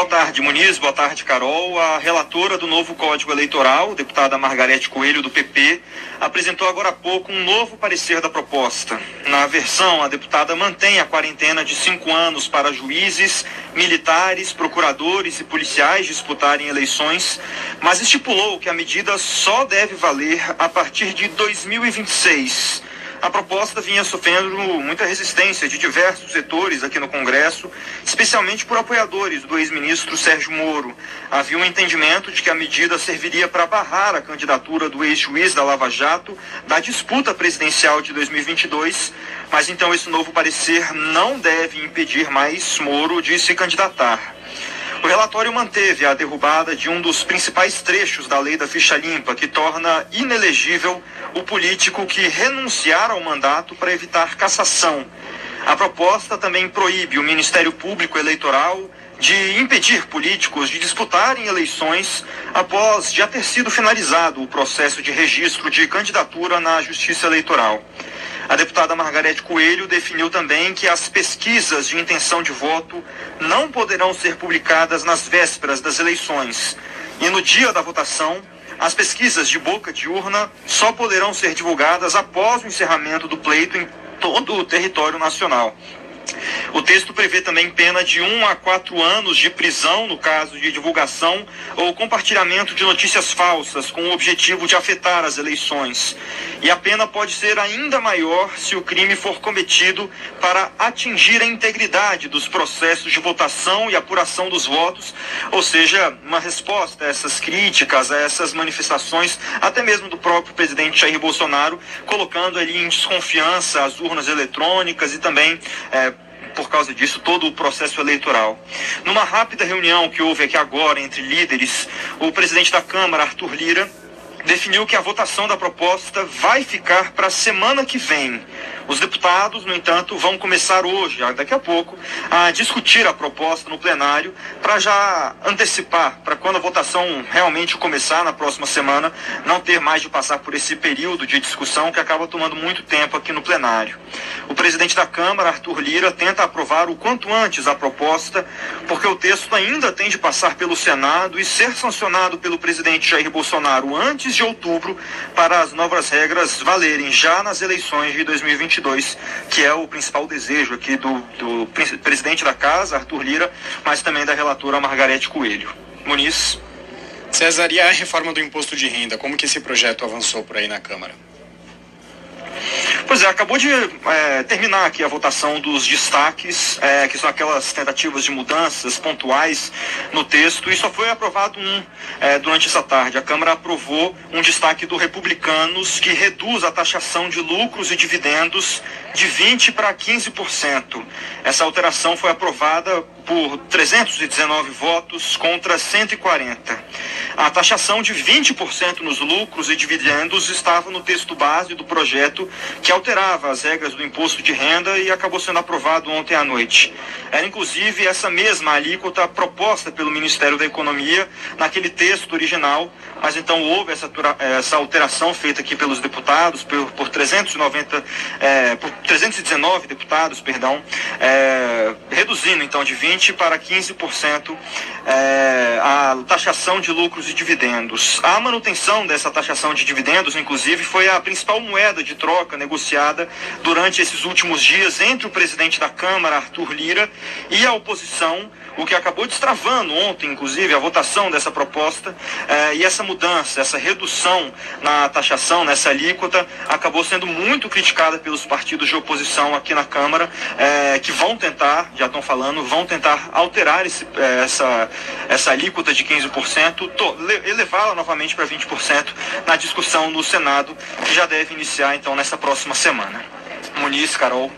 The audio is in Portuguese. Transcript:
Boa tarde, Muniz. Boa tarde, Carol. A relatora do novo Código Eleitoral, deputada Margarete Coelho, do PP, apresentou agora há pouco um novo parecer da proposta. Na versão, a deputada mantém a quarentena de cinco anos para juízes, militares, procuradores e policiais disputarem eleições, mas estipulou que a medida só deve valer a partir de 2026 a proposta vinha sofrendo muita resistência de diversos setores aqui no Congresso, especialmente por apoiadores do ex-ministro Sérgio Moro. Havia um entendimento de que a medida serviria para barrar a candidatura do ex-juiz da Lava Jato da disputa presidencial de 2022, mas então esse novo parecer não deve impedir mais Moro de se candidatar. O relatório manteve a derrubada de um dos principais trechos da lei da ficha limpa, que torna inelegível o político que renunciar ao mandato para evitar cassação. A proposta também proíbe o Ministério Público Eleitoral de impedir políticos de disputarem eleições após já ter sido finalizado o processo de registro de candidatura na Justiça Eleitoral. A deputada Margarete Coelho definiu também que as pesquisas de intenção de voto não poderão ser publicadas nas vésperas das eleições. E no dia da votação, as pesquisas de boca de urna só poderão ser divulgadas após o encerramento do pleito em todo o território nacional. O texto prevê também pena de 1 a 4 anos de prisão no caso de divulgação ou compartilhamento de notícias falsas com o objetivo de afetar as eleições. E a pena pode ser ainda maior se o crime for cometido para atingir a integridade dos processos de votação e apuração dos votos, ou seja, uma resposta a essas críticas, a essas manifestações, até mesmo do próprio presidente Jair Bolsonaro, colocando ali em desconfiança as urnas eletrônicas e também. Por causa disso, todo o processo eleitoral. Numa rápida reunião que houve aqui agora entre líderes, o presidente da Câmara, Arthur Lira, definiu que a votação da proposta vai ficar para a semana que vem. Os deputados, no entanto, vão começar hoje, daqui a pouco, a discutir a proposta no plenário para já antecipar, para quando a votação realmente começar na próxima semana, não ter mais de passar por esse período de discussão que acaba tomando muito tempo aqui no plenário. O presidente da Câmara, Arthur Lira, tenta aprovar o quanto antes a proposta, porque o texto ainda tem de passar pelo Senado e ser sancionado pelo presidente Jair Bolsonaro antes de outubro para as novas regras valerem já nas eleições de 2022. 2022, que é o principal desejo aqui do, do presidente da casa, Arthur Lira, mas também da relatora Margarete Coelho. Muniz. César, e a reforma do imposto de renda, como que esse projeto avançou por aí na Câmara? Pois é, acabou de é, terminar aqui a votação dos destaques, é, que são aquelas tentativas de mudanças pontuais no texto, e só foi aprovado um é, durante essa tarde. A Câmara aprovou um destaque do Republicanos que reduz a taxação de lucros e dividendos de 20% para 15%. Essa alteração foi aprovada por 319 votos contra 140. A taxação de 20% nos lucros e dividendos estava no texto base do projeto que alterava as regras do imposto de renda e acabou sendo aprovado ontem à noite. Era inclusive essa mesma alíquota proposta pelo Ministério da Economia naquele texto original, mas então houve essa, essa alteração feita aqui pelos deputados, por, por 390, é, por 319 deputados, perdão, é, reduzindo então de 20% para 15% é, a taxação de lucros e dividendos. A manutenção dessa taxação de dividendos, inclusive, foi a principal moeda de troca durante esses últimos dias entre o presidente da Câmara, Arthur Lira, e a oposição, o que acabou destravando ontem, inclusive, a votação dessa proposta. Eh, e essa mudança, essa redução na taxação, nessa alíquota, acabou sendo muito criticada pelos partidos de oposição aqui na Câmara, eh, que vão tentar, já estão falando, vão tentar alterar esse, eh, essa, essa alíquota de 15%, elevá-la novamente para 20% na discussão no Senado, que já deve iniciar então nessa próxima semana. Muniz, Carol.